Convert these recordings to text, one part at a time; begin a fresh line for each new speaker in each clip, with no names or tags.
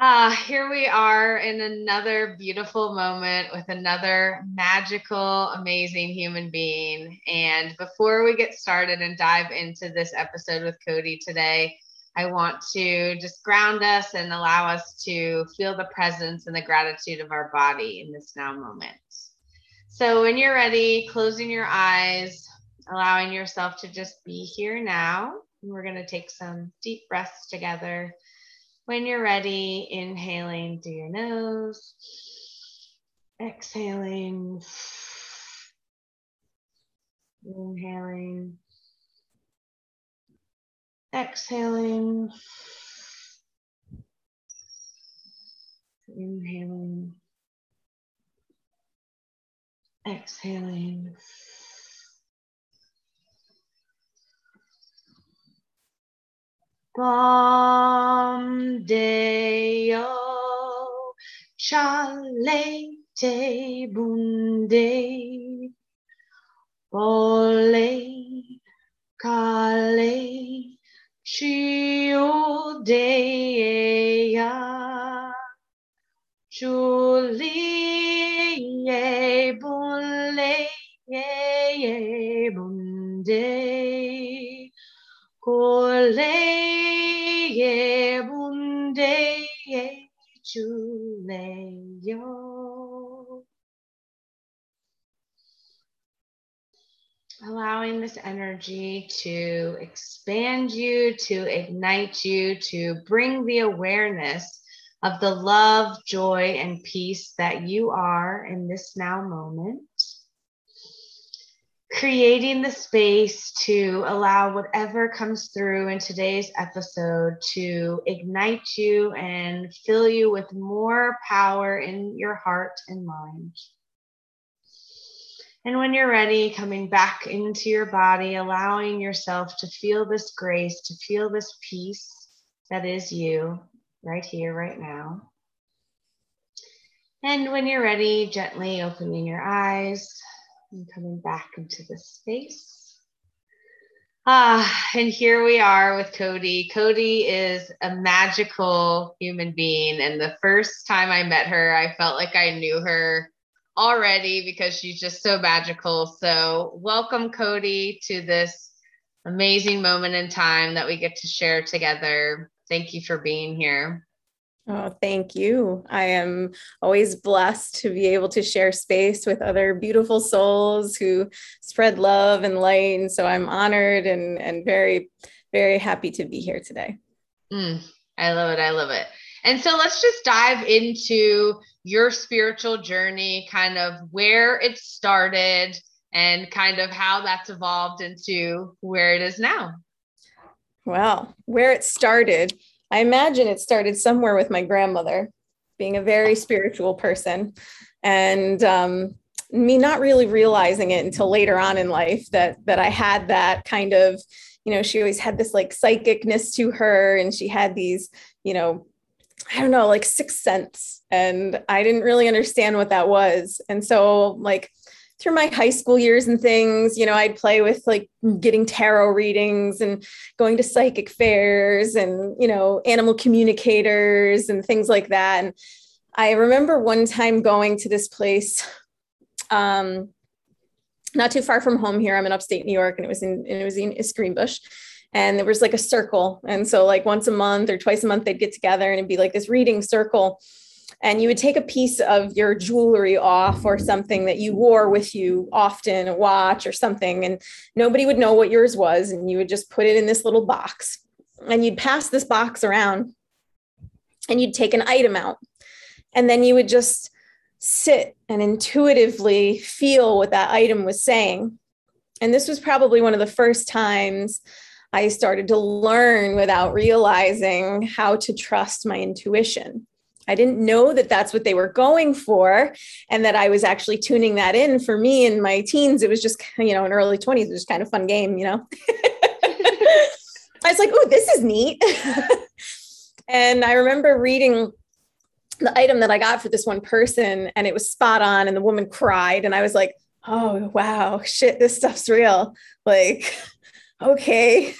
Ah, here we are in another beautiful moment with another magical, amazing human being. And before we get started and dive into this episode with Cody today, I want to just ground us and allow us to feel the presence and the gratitude of our body in this now moment. So, when you're ready, closing your eyes, allowing yourself to just be here now. We're going to take some deep breaths together when you're ready, inhaling through your nose, exhaling, inhaling, exhaling, inhaling, exhaling. Bomdeo chalete bunde. Bole kale chiodea Julie bunle bunde. Kole Allowing this energy to expand you, to ignite you, to bring the awareness of the love, joy, and peace that you are in this now moment creating the space to allow whatever comes through in today's episode to ignite you and fill you with more power in your heart and mind. And when you're ready, coming back into your body, allowing yourself to feel this grace, to feel this peace that is you right here, right now. And when you're ready, gently opening your eyes, and coming back into the space. Ah, and here we are with Cody. Cody is a magical human being. And the first time I met her, I felt like I knew her already because she's just so magical. So, welcome, Cody, to this amazing moment in time that we get to share together. Thank you for being here.
Oh, thank you. I am always blessed to be able to share space with other beautiful souls who spread love and light. And so I'm honored and, and very, very happy to be here today.
Mm, I love it. I love it. And so let's just dive into your spiritual journey, kind of where it started and kind of how that's evolved into where it is now.
Well, where it started I imagine it started somewhere with my grandmother being a very spiritual person and um, me not really realizing it until later on in life that that I had that kind of you know she always had this like psychicness to her and she had these you know I don't know like sixth sense and I didn't really understand what that was. And so like through my high school years and things, you know, I'd play with like getting tarot readings and going to psychic fairs and, you know, animal communicators and things like that. And I remember one time going to this place, um, not too far from home here. I'm in upstate New York and it was in, it was in Greenbush and there was like a circle. And so like once a month or twice a month, they'd get together and it'd be like this reading circle and you would take a piece of your jewelry off or something that you wore with you often a watch or something and nobody would know what yours was and you would just put it in this little box and you'd pass this box around and you'd take an item out and then you would just sit and intuitively feel what that item was saying and this was probably one of the first times I started to learn without realizing how to trust my intuition. I didn't know that that's what they were going for and that I was actually tuning that in for me in my teens. It was just, you know, in early 20s, it was kind of fun game, you know. I was like, oh, this is neat. and I remember reading the item that I got for this one person and it was spot on and the woman cried and I was like, oh, wow, shit, this stuff's real. Like, okay.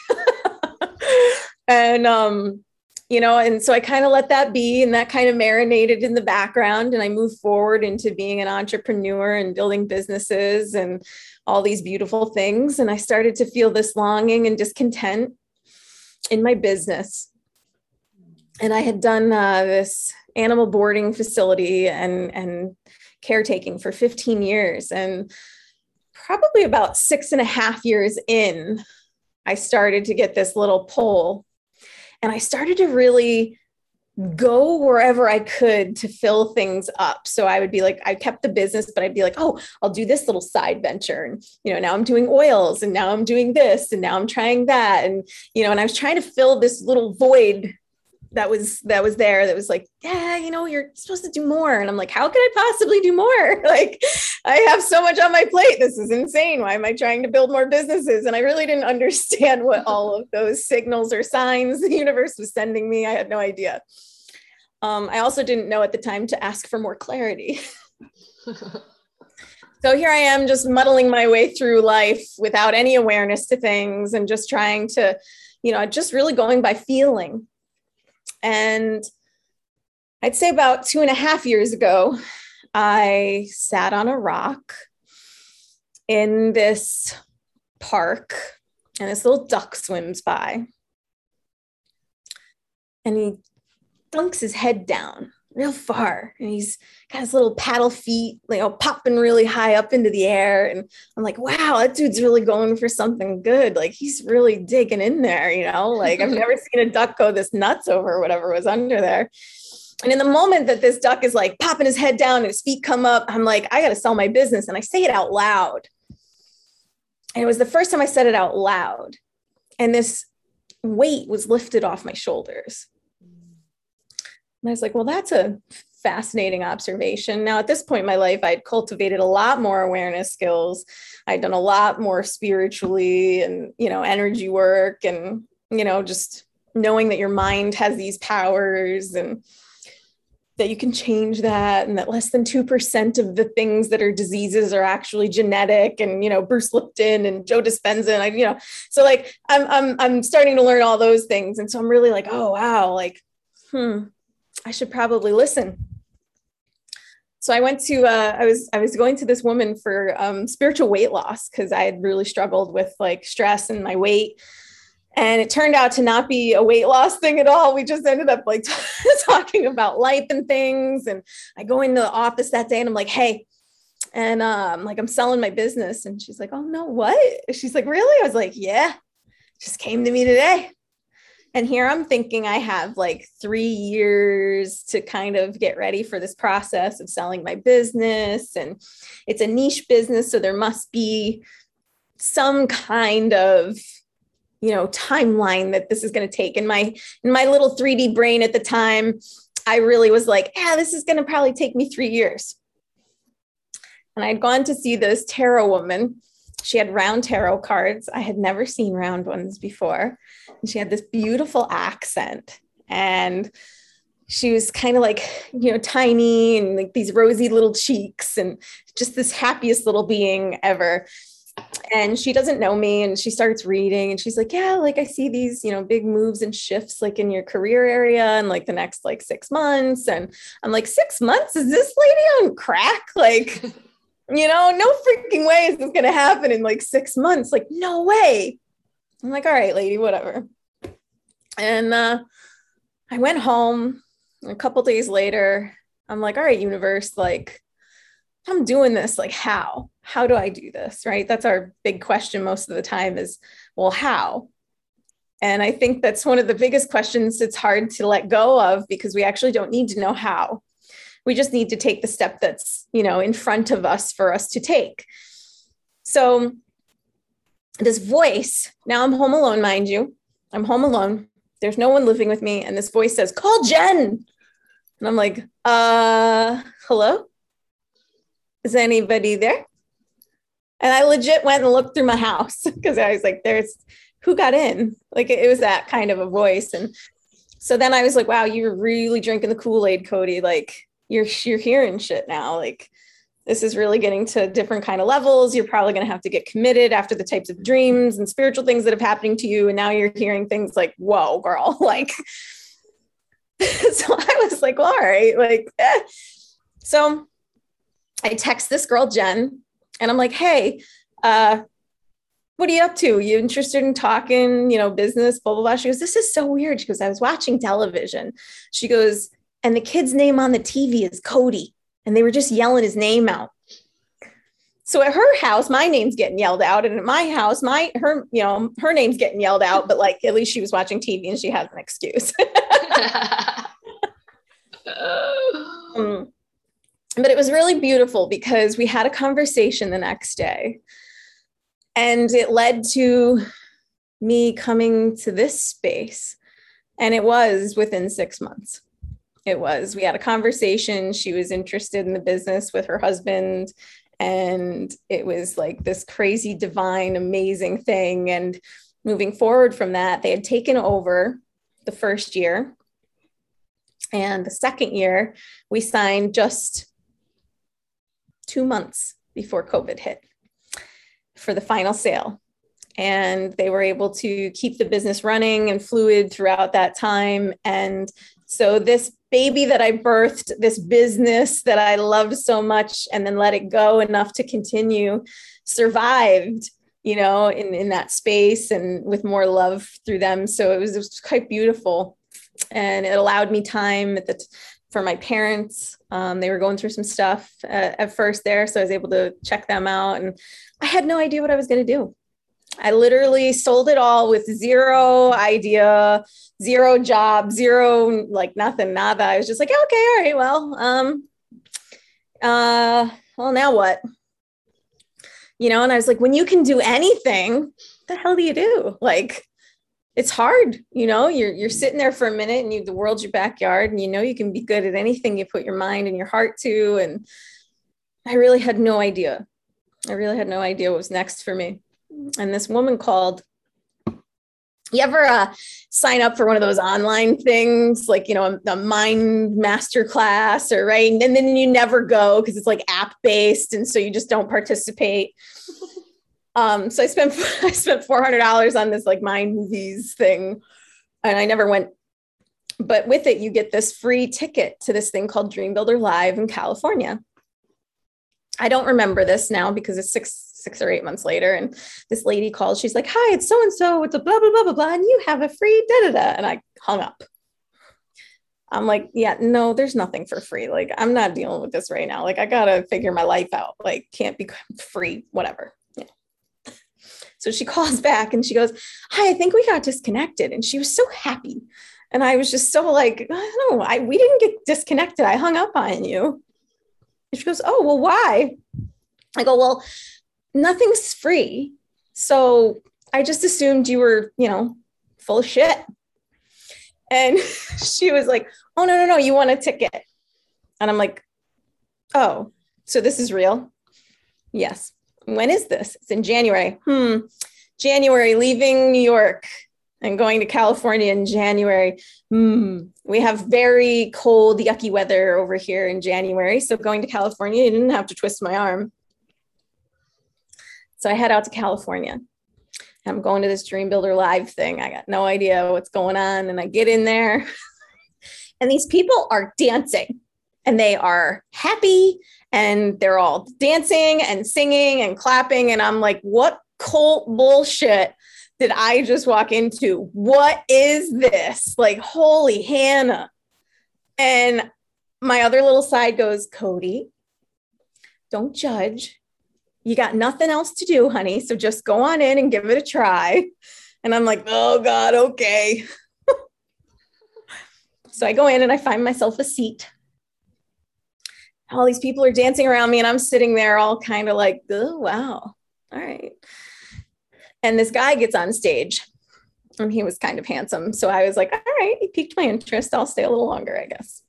and um you know, and so I kind of let that be and that kind of marinated in the background. And I moved forward into being an entrepreneur and building businesses and all these beautiful things. And I started to feel this longing and discontent in my business. And I had done uh, this animal boarding facility and, and caretaking for 15 years. And probably about six and a half years in, I started to get this little pull and I started to really go wherever I could to fill things up. So I would be like, I kept the business, but I'd be like, oh, I'll do this little side venture. And, you know, now I'm doing oils and now I'm doing this and now I'm trying that. And, you know, and I was trying to fill this little void that was that was there that was like yeah you know you're supposed to do more. And i'm like how could i possibly do more? Like i have so much on my plate. This is insane. Why am i trying to build more businesses? And i really didn't understand what all of those signals or signs the universe was sending me. I had no idea. Um, i also didn't know at the time to ask for more clarity. So here i am just muddling my way through life without any awareness to things and just trying to you know just really going by feeling and I'd say about two and a half years ago, I sat on a rock in this park, and this little duck swims by. And he dunks his head down real far and he's got his little paddle feet you know popping really high up into the air and i'm like wow that dude's really going for something good. Like he's really digging in there you know? Like i've never seen a duck go this nuts over whatever was under there. And in the moment that this duck is like popping his head down and his feet come up i'm like i got to sell my business and i say it out loud. And it was the first time i said it out loud and this weight was lifted off my shoulders and I was like, well, that's a fascinating observation. Now, at this point in my life, I'd cultivated a lot more awareness skills. I'd done a lot more spiritually and, you know, energy work and, you know, just knowing that your mind has these powers and that you can change that and that less than 2% of the things that are diseases are actually genetic and you know Bruce Lipton and Joe Dispenza I you know so like I'm I'm I'm starting to learn all those things and so I'm really like oh wow like hmm I should probably listen. So I went to uh, I was I was going to this woman for um, spiritual weight loss because I had really struggled with like stress and my weight, and it turned out to not be a weight loss thing at all. We just ended up like talking about life and things. And I go into the office that day and I'm like, hey, and um, like I'm selling my business, and she's like, oh no, what? She's like, really? I was like, yeah, just came to me today. And here I'm thinking I have like three years to kind of get ready for this process of selling my business. And it's a niche business. So there must be some kind of you know timeline that this is going to take in my in my little 3d brain at the time i really was like yeah this is going to probably take me three years and i'd gone to see this tarot woman she had round tarot cards. I had never seen round ones before. And she had this beautiful accent. And she was kind of like you know tiny and like these rosy little cheeks and just this happiest little being ever. And she doesn't know me and she starts reading and she's like yeah like i see these you know big moves and shifts like in your career area and like the next like six months. And i'm like six months? Is this lady on crack? Like you know no freaking way is this going to happen in like six months like no way i'm like all right lady whatever and uh, I went home a couple days later. I'm like, all right, universe, like, I'm doing this. Like, how? How do I do this? Right. That's our big question most of the time is, well, how? And I think that's one of the biggest questions it's hard to let go of because we actually don't need to know how. We just need to take the step that's, you know, in front of us for us to take. So, this voice, now I'm home alone, mind you. I'm home alone. There's no one living with me. And this voice says, call Jen. And I'm like, uh, hello? Is anybody there? And I legit went and looked through my house because I was like, there's who got in? Like it was that kind of a voice. And so then I was like, wow, you're really drinking the Kool-Aid, Cody. Like you're you're hearing shit now. Like this is really getting to different kind of levels you're probably going to have to get committed after the types of dreams and spiritual things that have happening to you and now you're hearing things like whoa girl like so I was like, well, all right, like, eh. so I text this girl, Jen, and I'm like, hey, uh, what are you up to? You interested in talking, you know, business, blah, blah, blah. She goes, this is so weird. She goes, I was watching television. She goes, and the kid's name on the TV is Cody. And they were just yelling his name out. So at her house, my name's getting yelled out. And at my house, my her, you know, her name's getting yelled out, but like at least she was watching TV and she has an excuse. um, but it was really beautiful because we had a conversation the next day and it led to me coming to this space and it was within six months it was we had a conversation she was interested in the business with her husband and it was like this crazy divine amazing thing and moving forward from that they had taken over the first year and the second year we signed just two months before covid hit for the final sale. And they were able to keep the business running and fluid throughout that time. And so, this baby that I birthed, this business that I loved so much, and then let it go enough to continue, survived, you know, in, in that space and with more love through them. So, it was, it was quite beautiful. And it allowed me time at the, for my parents. Um, they were going through some stuff at, at, first there, so I was able to check them out. And I had no idea what I was going to do. I literally sold it all with zero idea, zero job, zero like nothing, nada. I was just like, okay, all right, well, um, uh, well, now what? You know, and I was like, when you can do anything, the hell do you do? Like, it's hard you know you're you're sitting there for a minute and you the world's your backyard and you know you can be good at anything you put your mind and your heart to and i really had no idea i really had no idea what was next for me and this woman called you ever uh, sign up for one of those online things like you know a, a mind master class or right and then you never go because it's like app based and so you just don't participate um, so I spent I spent four hundred dollars on this like mind movies thing, and I never went. But with it, you get this free ticket to this thing called Dream Builder Live in California. I don't remember this now because it's six six or eight months later, and this lady calls. She's like, "Hi, it's so and so. It's a blah blah blah blah blah, and you have a free da da da." And I hung up. I'm like, yeah, no, there's nothing for free. Like, I'm not dealing with this right now. Like, I gotta figure my life out. Like, can't be free, whatever. So she calls back and she goes, Hi, I think we got disconnected. And she was so happy. And I was just so like, No, I we didn't get disconnected. I hung up on you. And she goes, Oh, well, why? I go, Well, nothing's free. So I just assumed you were, you know, full of shit. And she was like, Oh, no, no, no, you want a ticket. And I'm like, Oh, so this is real? Yes when is this? It's in January. Hmm. January, leaving New York and going to California in January. Hmm. We have very cold, yucky weather over here in January. So going to California, you didn't have to twist my arm. So I head out to California. I'm going to this Dream Builder Live thing. I got no idea what's going on. And I get in there, and these people are dancing and they are happy and they're all dancing and singing and clapping. And I'm like, what cult bullshit did I just walk into? What is this? Like, holy Hannah. And my other little side goes, Cody, don't judge. You got nothing else to do, honey. So just go on in and give it a try. And I'm like, oh God, okay. so I go in and I find myself a seat all these people are dancing around me and I'm sitting there all kind of like, oh, wow. All right. And this guy gets on stage and he was kind of handsome. So I was like, all right, he piqued my interest. I'll stay a little longer, I guess.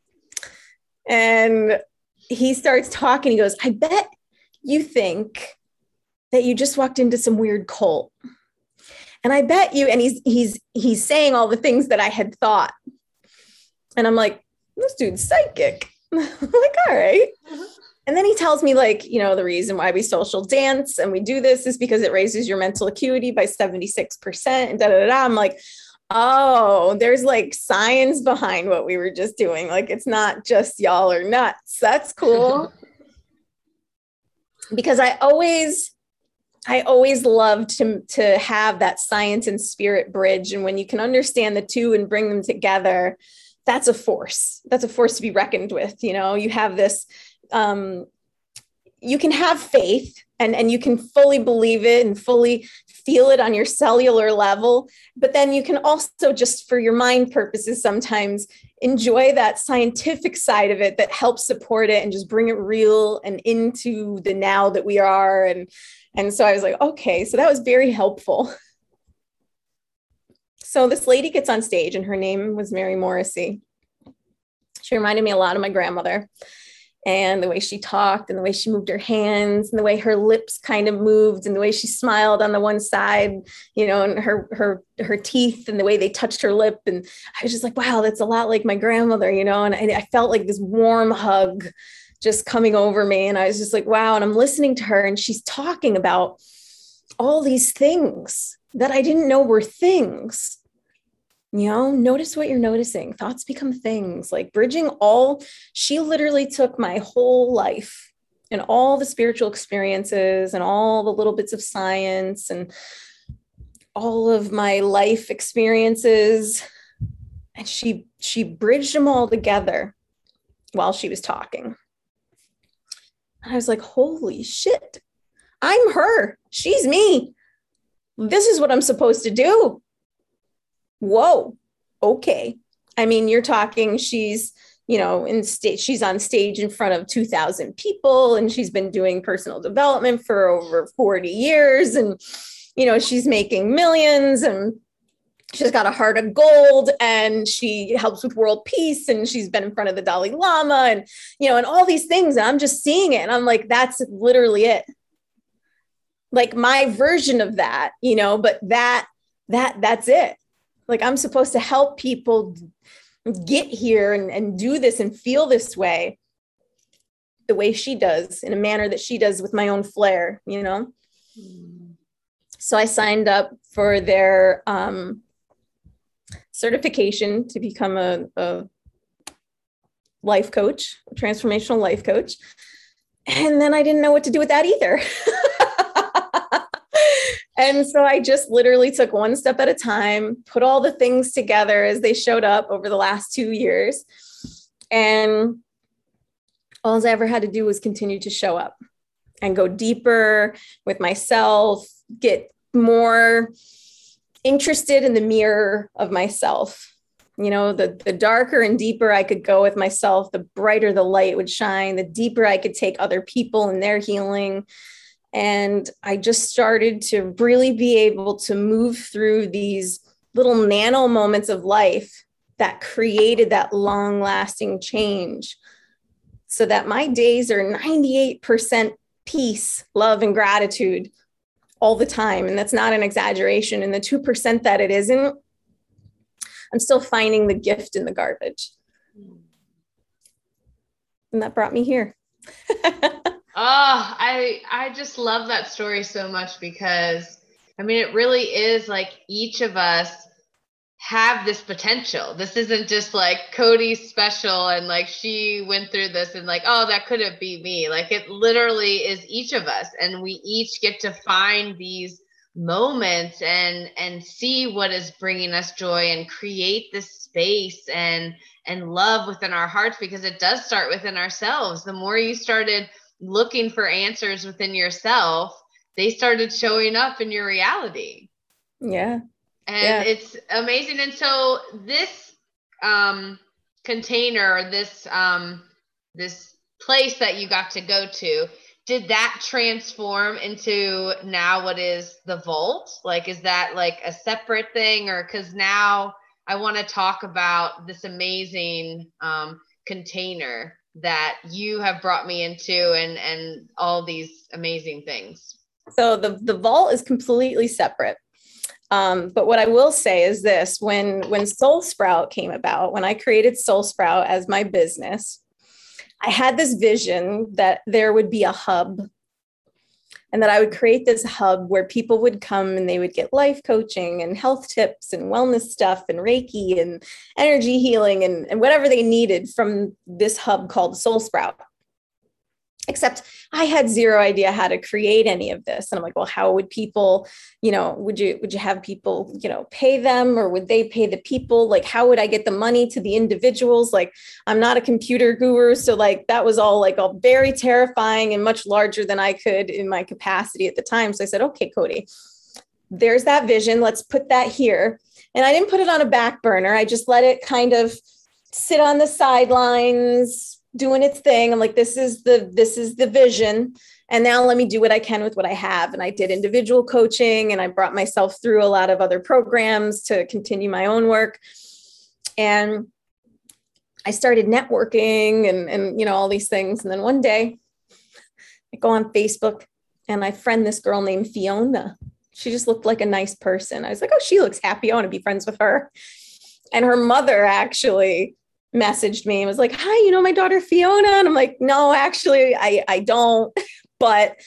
And he starts talking. He goes, I bet you think that you just walked into some weird cult. And I bet you, and he's he's he's saying all the things that I had thought. And I'm like, this dude's psychic. like, all right. mm-hmm. And then he tells me, like, you know, the reason why we social dance and we do this is because it raises your mental acuity by 76%. And da da da. I'm like, oh, there's like science behind what we were just doing. Like it's not just y'all are nuts. That's cool. because I always I always loved to, to have that science and spirit bridge. And when you can understand the two and bring them together, that's a force. That's a force to be reckoned with. You know, you have this, um, you can have faith and, and you can fully believe it and fully feel it on your cellular level. But then you can also, just for your mind purposes, sometimes enjoy that scientific side of it that helps support it and just bring it real and into the now that we are. And, and so I was like, okay, so that was very helpful. So this lady gets on stage, and her name was Mary Morrissey. She reminded me a lot of my grandmother and the way she talked and the way she moved her hands and the way her lips kind of moved and the way she smiled on the one side you know and her her her teeth and the way they touched her lip. And i was just like wow that's a lot like my grandmother you know? And I, I felt like this warm hug just coming over me. And i was just like wow. And i'm listening to her and she's talking about all these things that i didn't know were things you know notice what you're noticing. Thoughts become things. Like bridging all she literally took my whole life and all the spiritual experiences and all the little bits of science and all of my life experiences and she she bridged them all together while she was talking. And i was like holy shit. I'm her. She's me. This is what i'm supposed to do whoa, okay. I mean, you're talking, she's, you know, in state, she's on stage in front of 2000 people and she's been doing personal development for over 40 years. And, you know, she's making millions and she's got a heart of gold and she helps with world peace and she's been in front of the Dalai Lama and, you know, and all these things. And I'm just seeing it. And I'm like, that's literally it. Like my version of that, you know, but that, that, that's it like i'm supposed to help people get here and, and do this and feel this way the way she does in a manner that she does with my own flair you know? So i signed up for their um, certification to become a, a life coach a transformational life coach. And then i didn't know what to do with that either and so I just literally took one step at a time, put all the things together as they showed up over the last two years. And all I ever had to do was continue to show up and go deeper with myself, get more interested in the mirror of myself. You know, the, the darker and deeper I could go with myself, the brighter the light would shine, the deeper I could take other people and their healing, and I just started to really be able to move through these little nano moments of life that created that long lasting change. So that my days are 98% peace, love, and gratitude all the time. And that's not an exaggeration. And the 2% that it isn't, I'm still finding the gift in the garbage. Hmm. And that brought me here.
Oh, I I just love that story so much because I mean it really is like each of us have this potential. This isn't just like Cody's special and like she went through this and like oh that couldn't be me. Like it literally is each of us and we each get to find these moments and and see what is bringing us joy and create this space and and love within our hearts because it does start within ourselves. The more you started looking for answers within yourself, they started showing up in your reality.
Yeah.
And yeah. it's amazing. And so this um container, this um this place that you got to go to, did that transform into now what is the vault? Like is that like a separate thing or cuz now I want to talk about this amazing um container that you have brought me into and and all these amazing things.
So the the vault is completely separate. Um, but what I will say is this: when when Soul Sprout came about, when I created Soul Sprout as my business, I had this vision that there would be a hub, and that I would create this hub where people would come and they would get life coaching and health tips and wellness stuff and Reiki and energy healing and, and whatever they needed from this hub called Soul Sprout except i had zero idea how to create any of this. And i'm like well how would people you know would you would you have people you know pay them or would they pay the people? Like how would i get the money to the individuals? Like i'm not a computer guru. So like that was all like all very terrifying and much larger than i could in my capacity at the time. So i said okay cody there's that vision. Let's put that here. And i didn't put it on a back burner. I just let it kind of sit on the sidelines doing its thing. I'm like, this is the this is the vision. And now let me do what I can with what I have. And I did individual coaching and I brought myself through a lot of other programs to continue my own work. And I started networking and, and you know, all these things. And then one day I go on Facebook and I friend this girl named Fiona. She just looked like a nice person. I was like, oh, she looks happy. I want to be friends with her. And her mother actually messaged me and was like, Hi, you know my daughter Fiona? And I'm like, No, actually, I, I don't. but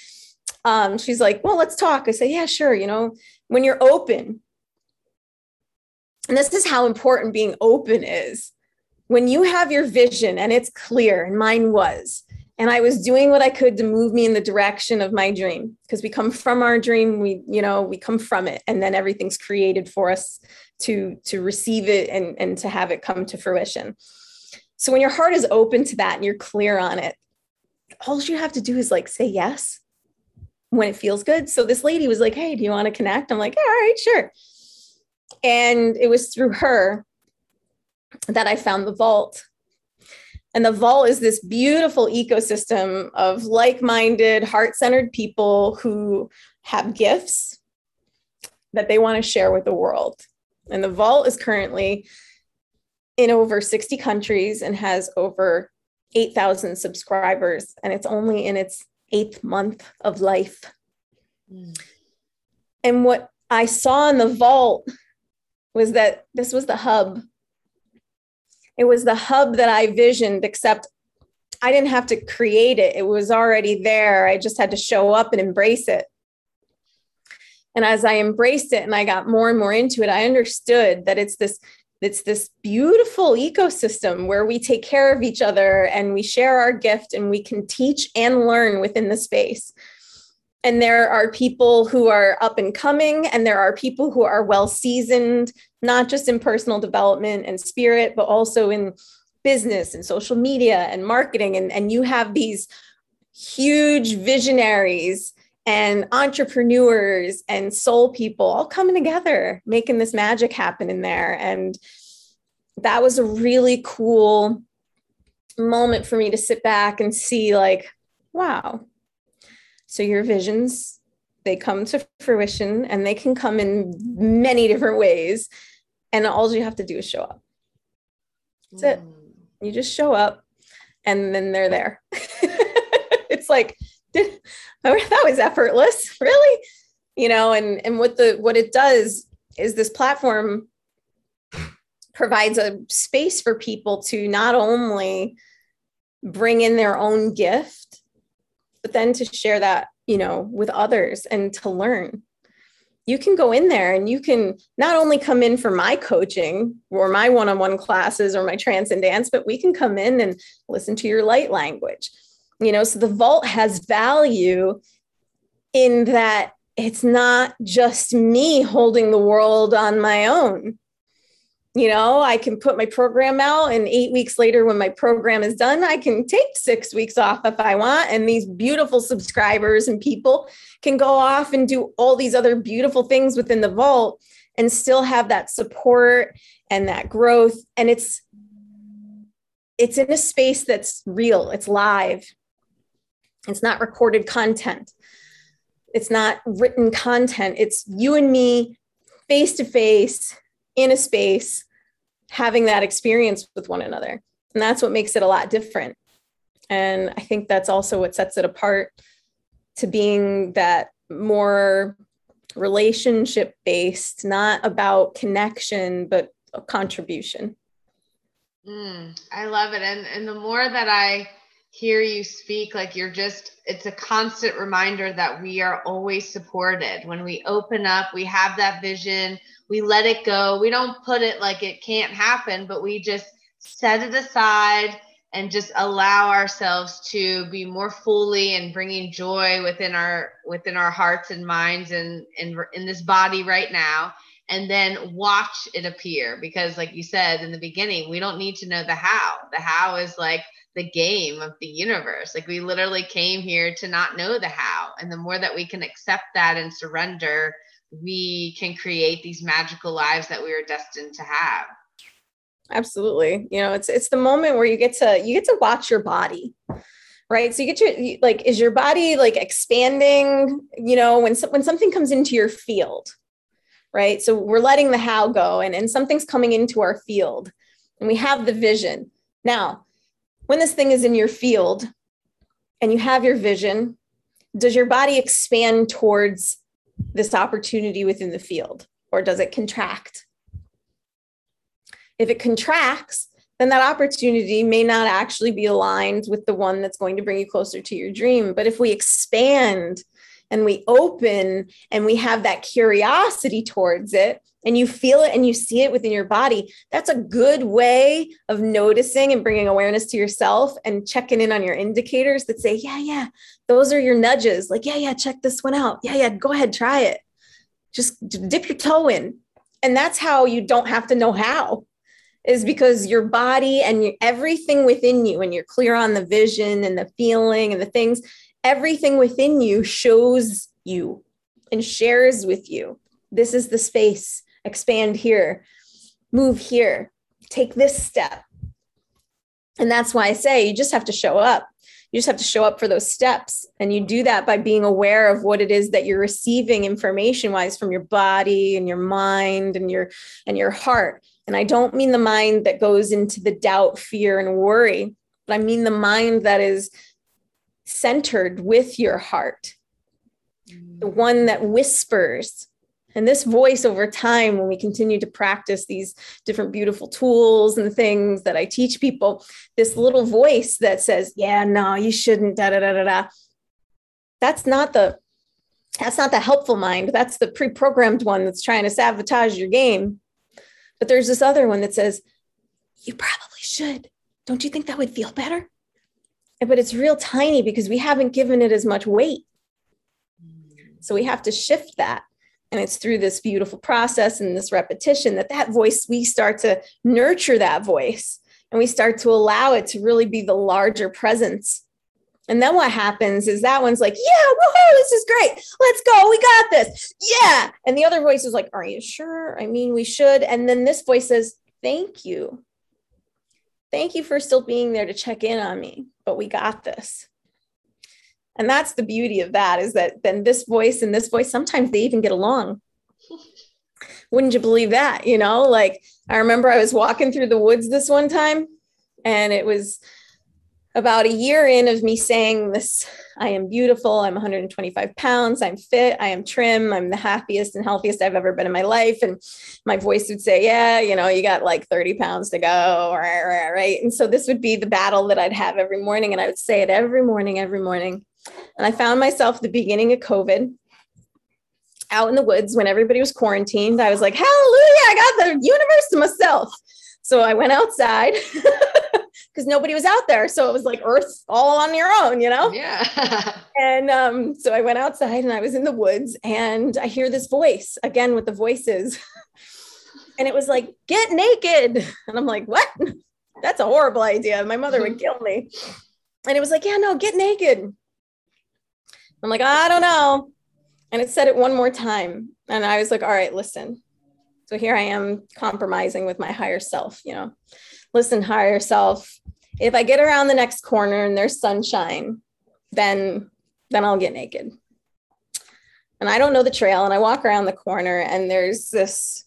um, she's like, Well, let's talk. I say, Yeah, sure. You know, when you're open, and this is how important being open is. When you have your vision and it's clear, and mine was, and I was doing what I could to move me in the direction of my dream because we come from our dream, we, you know, we come from it, and then everything's created for us to to receive it and and to have it come to fruition. So when your heart is open to that and you're clear on it, all you have to do is like say yes when it feels good. So this lady was like, Hey, do you want to connect? I'm like, All right, sure. And it was through her that I found the vault. And the vault is this beautiful ecosystem of like minded, heart centered people who have gifts that they want to share with the world. And the vault is currently in over 60 countries and has over 8,000 subscribers, and it's only in its eighth month of life. Mm. And what I saw in the vault was that this was the hub. It was the hub that I visioned, except I didn't have to create it. It was already there. I just had to show up and embrace it. And as I embraced it and I got more and more into it, I understood that it's this it's this beautiful ecosystem where we take care of each other and we share our gift and we can teach and learn within the space. And there are people who are up and coming, and there are people who are well seasoned, not just in personal development and spirit, but also in business and social media and marketing. And, and you have these huge visionaries and entrepreneurs and soul people all coming together, making this magic happen in there. And that was a really cool moment for me to sit back and see, like, wow. So your visions, they come to fruition and they can come in many different ways. And all you have to do is show up. That's mm. it. You just show up and then they're there. it's like, Oh, that was effortless. Really? You know and and what the what it does is this platform provides a space for people to not only bring in their own gift but then to share that you know with others and to learn. You can go in there and you can not only come in for my coaching or my one-on-one classes or my trance and dance but we can come in and listen to your light language you know so the vault has value in that it's not just me holding the world on my own. You know i can put my program out and eight weeks later when my program is done i can take six weeks off if i want. And these beautiful subscribers and people can go off and do all these other beautiful things within the vault and still have that support and that growth. And it's it's in a space that's real it's live it's not recorded content. It's not written content. It's you and me face to face in a space having that experience with one another. And that's what makes it a lot different. And I think that's also what sets it apart to being that more relationship based, not about connection, but contribution.
Mm, I love it. And, and the more that I hear you speak like you're just it's a constant reminder that we are always supported. When we open up we have that vision we let it go. We don't put it like it can't happen but we just set it aside and just allow ourselves to be more fully and bringing joy within our within our hearts and minds and in, in this body right now and then watch it appear. Because like you said in the beginning we don't need to know the how. The how is like the game of the universe. Like we literally came here to not know the how. And the more that we can accept that and surrender we can create these magical lives that we are destined to have.
Absolutely. You know it's it's the moment where you get to you get to watch your body right? So you get your like is your body like expanding you know when when something comes into your field right? So we're letting the how go and and something's coming into our field and we have the vision. Now when this thing is in your field and you have your vision does your body expand towards this opportunity within the field or does it contract if it contracts, then that opportunity may not actually be aligned with the one that's going to bring you closer to your dream. But if we expand and we open and we have that curiosity towards it, and you feel it and you see it within your body, that's a good way of noticing and bringing awareness to yourself and checking in on your indicators that say, yeah, yeah, those are your nudges. Like, yeah, yeah, check this one out. Yeah, yeah, go ahead, try it. Just dip your toe in. And that's how you don't have to know how is because your body and everything within you, and you're clear on the vision and the feeling and the things, everything within you shows you and shares with you. This is the space. Expand here, move here, take this step. And that's why I say you just have to show up. You just have to show up for those steps. And you do that by being aware of what it is that you're receiving information wise from your body and your mind and your and your heart and I don't mean the mind that goes into the doubt, fear, and worry, but I mean the mind that is centered with your heart, the mm. one that whispers. And this voice over time, when we continue to practice these different beautiful tools and things that I teach people, this little voice that says, Yeah, no, you shouldn't, da da da da da. That's not the that's not the helpful mind. That's the pre-programmed one that's trying to sabotage your game. But there's this other one that says, you probably should. Don't you think that would feel better? But it's real tiny because we haven't given it as much weight. So we have to shift that. And it's through this beautiful process and this repetition that that voice, we start to nurture that voice and we start to allow it to really be the larger presence and then what happens is that one's like, yeah, woohoo, this is great. Let's go. We got this. Yeah. And the other voice is like, are you sure? I mean, we should. And then this voice says, thank you. Thank you for still being there to check in on me, but we got this. And that's the beauty of that is that then this voice and this voice, sometimes they even get along. Wouldn't you believe that? You know, like I remember I was walking through the woods this one time and it was, about a year in of me saying this I am beautiful, I'm 125 pounds, I'm fit, I am trim, I'm the happiest and healthiest I've ever been in my life. And my voice would say, Yeah, you know, you got like 30 pounds to go, right? And so this would be the battle that I'd have every morning. And I would say it every morning, every morning. And I found myself at the beginning of COVID out in the woods when everybody was quarantined. I was like, Hallelujah, I got the universe to myself. So I went outside. because nobody was out there. So it was like Earth all on your own, you know?
Yeah.
and um, so I went outside and I was in the woods and I hear this voice again with the voices. and it was like, get naked. And I'm like, what? That's a horrible idea. My mother would kill me. And it was like, yeah, no, get naked. I'm like, I don't know. And it said it one more time. And I was like, all right, listen. So here I am compromising with my higher self, you know listen, higher self, if I get around the next corner and there's sunshine, then then I'll get naked. And I don't know the trail and I walk around the corner and there's this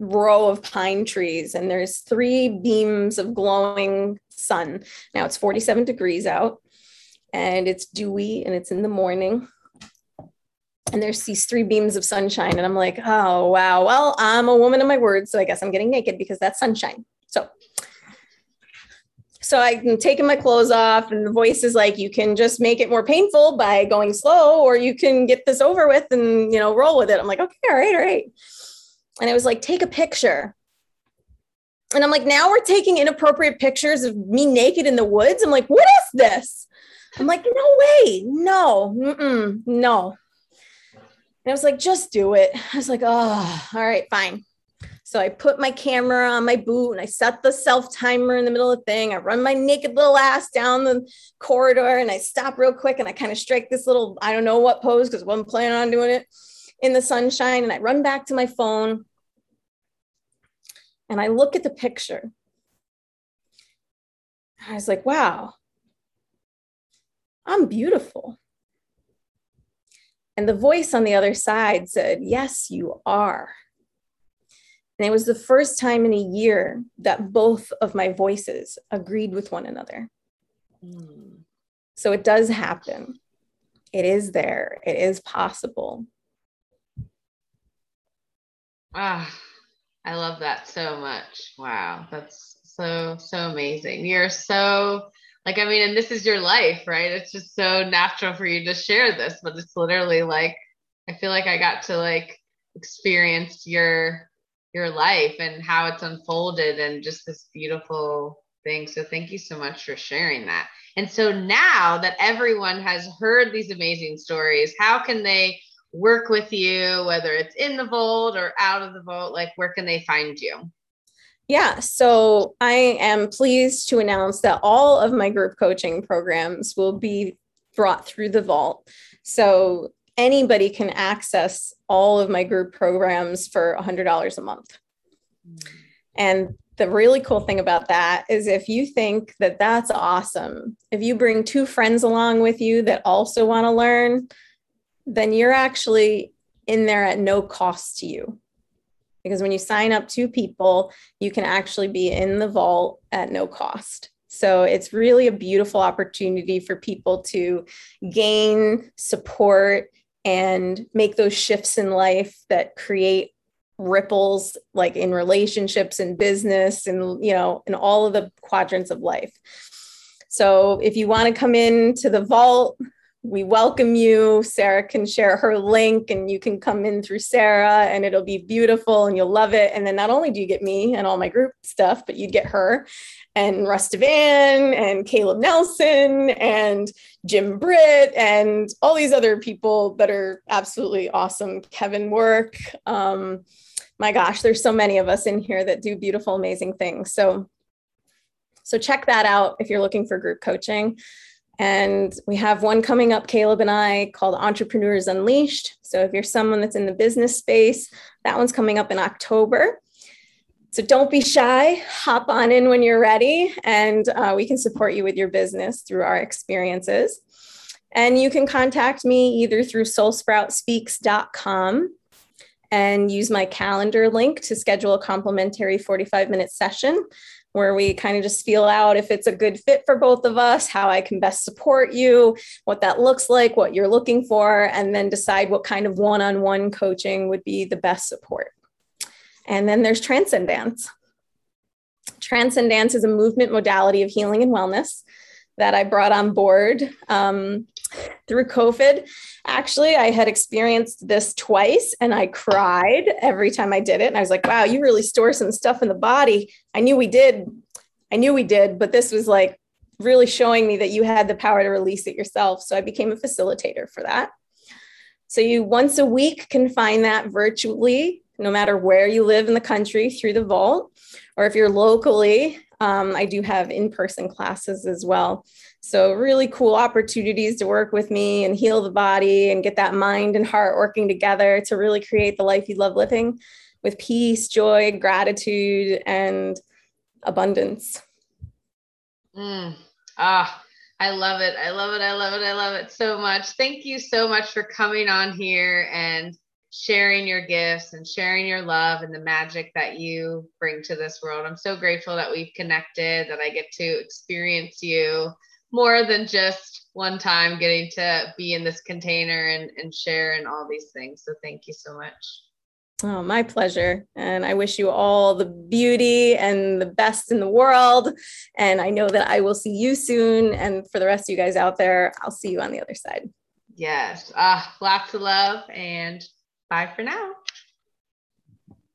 row of pine trees and there's three beams of glowing sun. Now it's 47 degrees out and it's dewy and it's in the morning. And there's these three beams of sunshine. And I'm like, oh, wow. Well, I'm a woman of my word. So I guess I'm getting naked because that's sunshine. So so I'm taking my clothes off, and the voice is like, you can just make it more painful by going slow, or you can get this over with and you know, roll with it. I'm like, okay, all right, all right. And it was like, take a picture. And I'm like, now we're taking inappropriate pictures of me naked in the woods. I'm like, what is this? I'm like, no way, no, no. And I was like, just do it. I was like, oh, all right, fine. So I put my camera on my boot and I set the self timer in the middle of the thing. I run my naked little ass down the corridor and I stop real quick and I kind of strike this little, I don't know what pose because I wasn't planning on doing it in the sunshine. And I run back to my phone and I look at the picture. I was like, wow, I'm beautiful. And the voice on the other side said, Yes, you are. And it was the first time in a year that both of my voices agreed with one another. Mm. So it does happen. It is there. It is possible.
Ah, I love that so much. Wow. That's so, so amazing. You're so, like, I mean, and this is your life, right? It's just so natural for you to share this, but it's literally like, I feel like I got to like experience your your life and how it's unfolded and just this beautiful thing. So thank you so much for sharing that. And so now that everyone has heard these amazing stories, how can they work with you, whether it's in the vault or out of the vault? Like, where can they find you?
Yeah, so I am pleased to announce that all of my group coaching programs will be brought through the vault. So anybody can access all of my group programs for $100 a month. Mm. And the really cool thing about that is if you think that that's awesome, if you bring two friends along with you that also want to learn, then you're actually in there at no cost to you. Because when you sign up two people, you can actually be in the vault at no cost. So it's really a beautiful opportunity for people to gain support and make those shifts in life that create ripples like in relationships and business and you know in all of the quadrants of life so if you want to come in to the vault we welcome you sarah can share her link and you can come in through sarah and it'll be beautiful and you'll love it and then not only do you get me and all my group stuff but you'd get her and Russ Devan and Caleb Nelson and Jim Britt and all these other people that are absolutely awesome. Kevin Work. Um, my gosh, there's so many of us in here that do beautiful, amazing things. So, so check that out if you're looking for group coaching. And we have one coming up, Caleb and I, called Entrepreneurs Unleashed. So if you're someone that's in the business space, that one's coming up in October. So don't be shy. Hop on in when you're ready, and uh, we can support you with your business through our experiences. And you can contact me either through soulsproutspeaks.com and use my calendar link to schedule a complimentary 45 minute session where we kind of just feel out if it's a good fit for both of us, how I can best support you, what that looks like, what you're looking for, and then decide what kind of one on one coaching would be the best support. And then there's Transcendance. Transcendance is a movement modality of healing and wellness that I brought on board um, through COVID. Actually, I had experienced this twice and I cried every time I did it. And I was like, wow, you really store some stuff in the body. I knew we did. I knew we did, but this was like really showing me that you had the power to release it yourself. So I became a facilitator for that. So you once a week can find that virtually no matter where you live in the country through the vault, or if you're locally, um, I do have in person classes as well. So, really cool opportunities to work with me and heal the body and get that mind and heart working together to really create the life you love living with peace, joy, gratitude, and abundance.
Mm. Ah, I love it. I love it. I love it. I love it so much. Thank you so much for coming on here and sharing your gifts and sharing your love and the magic that you bring to this world. I'm so grateful that we've connected, that I get to experience you more than just one time getting to be in this container and, and share and all these things. So thank you so much.
Oh, my pleasure. And I wish you all the beauty and the best in the world. And I know that I will see you soon. And for the rest of you guys out there, I'll see you on the other side.
Yes. Ah, lots of love and bye for now.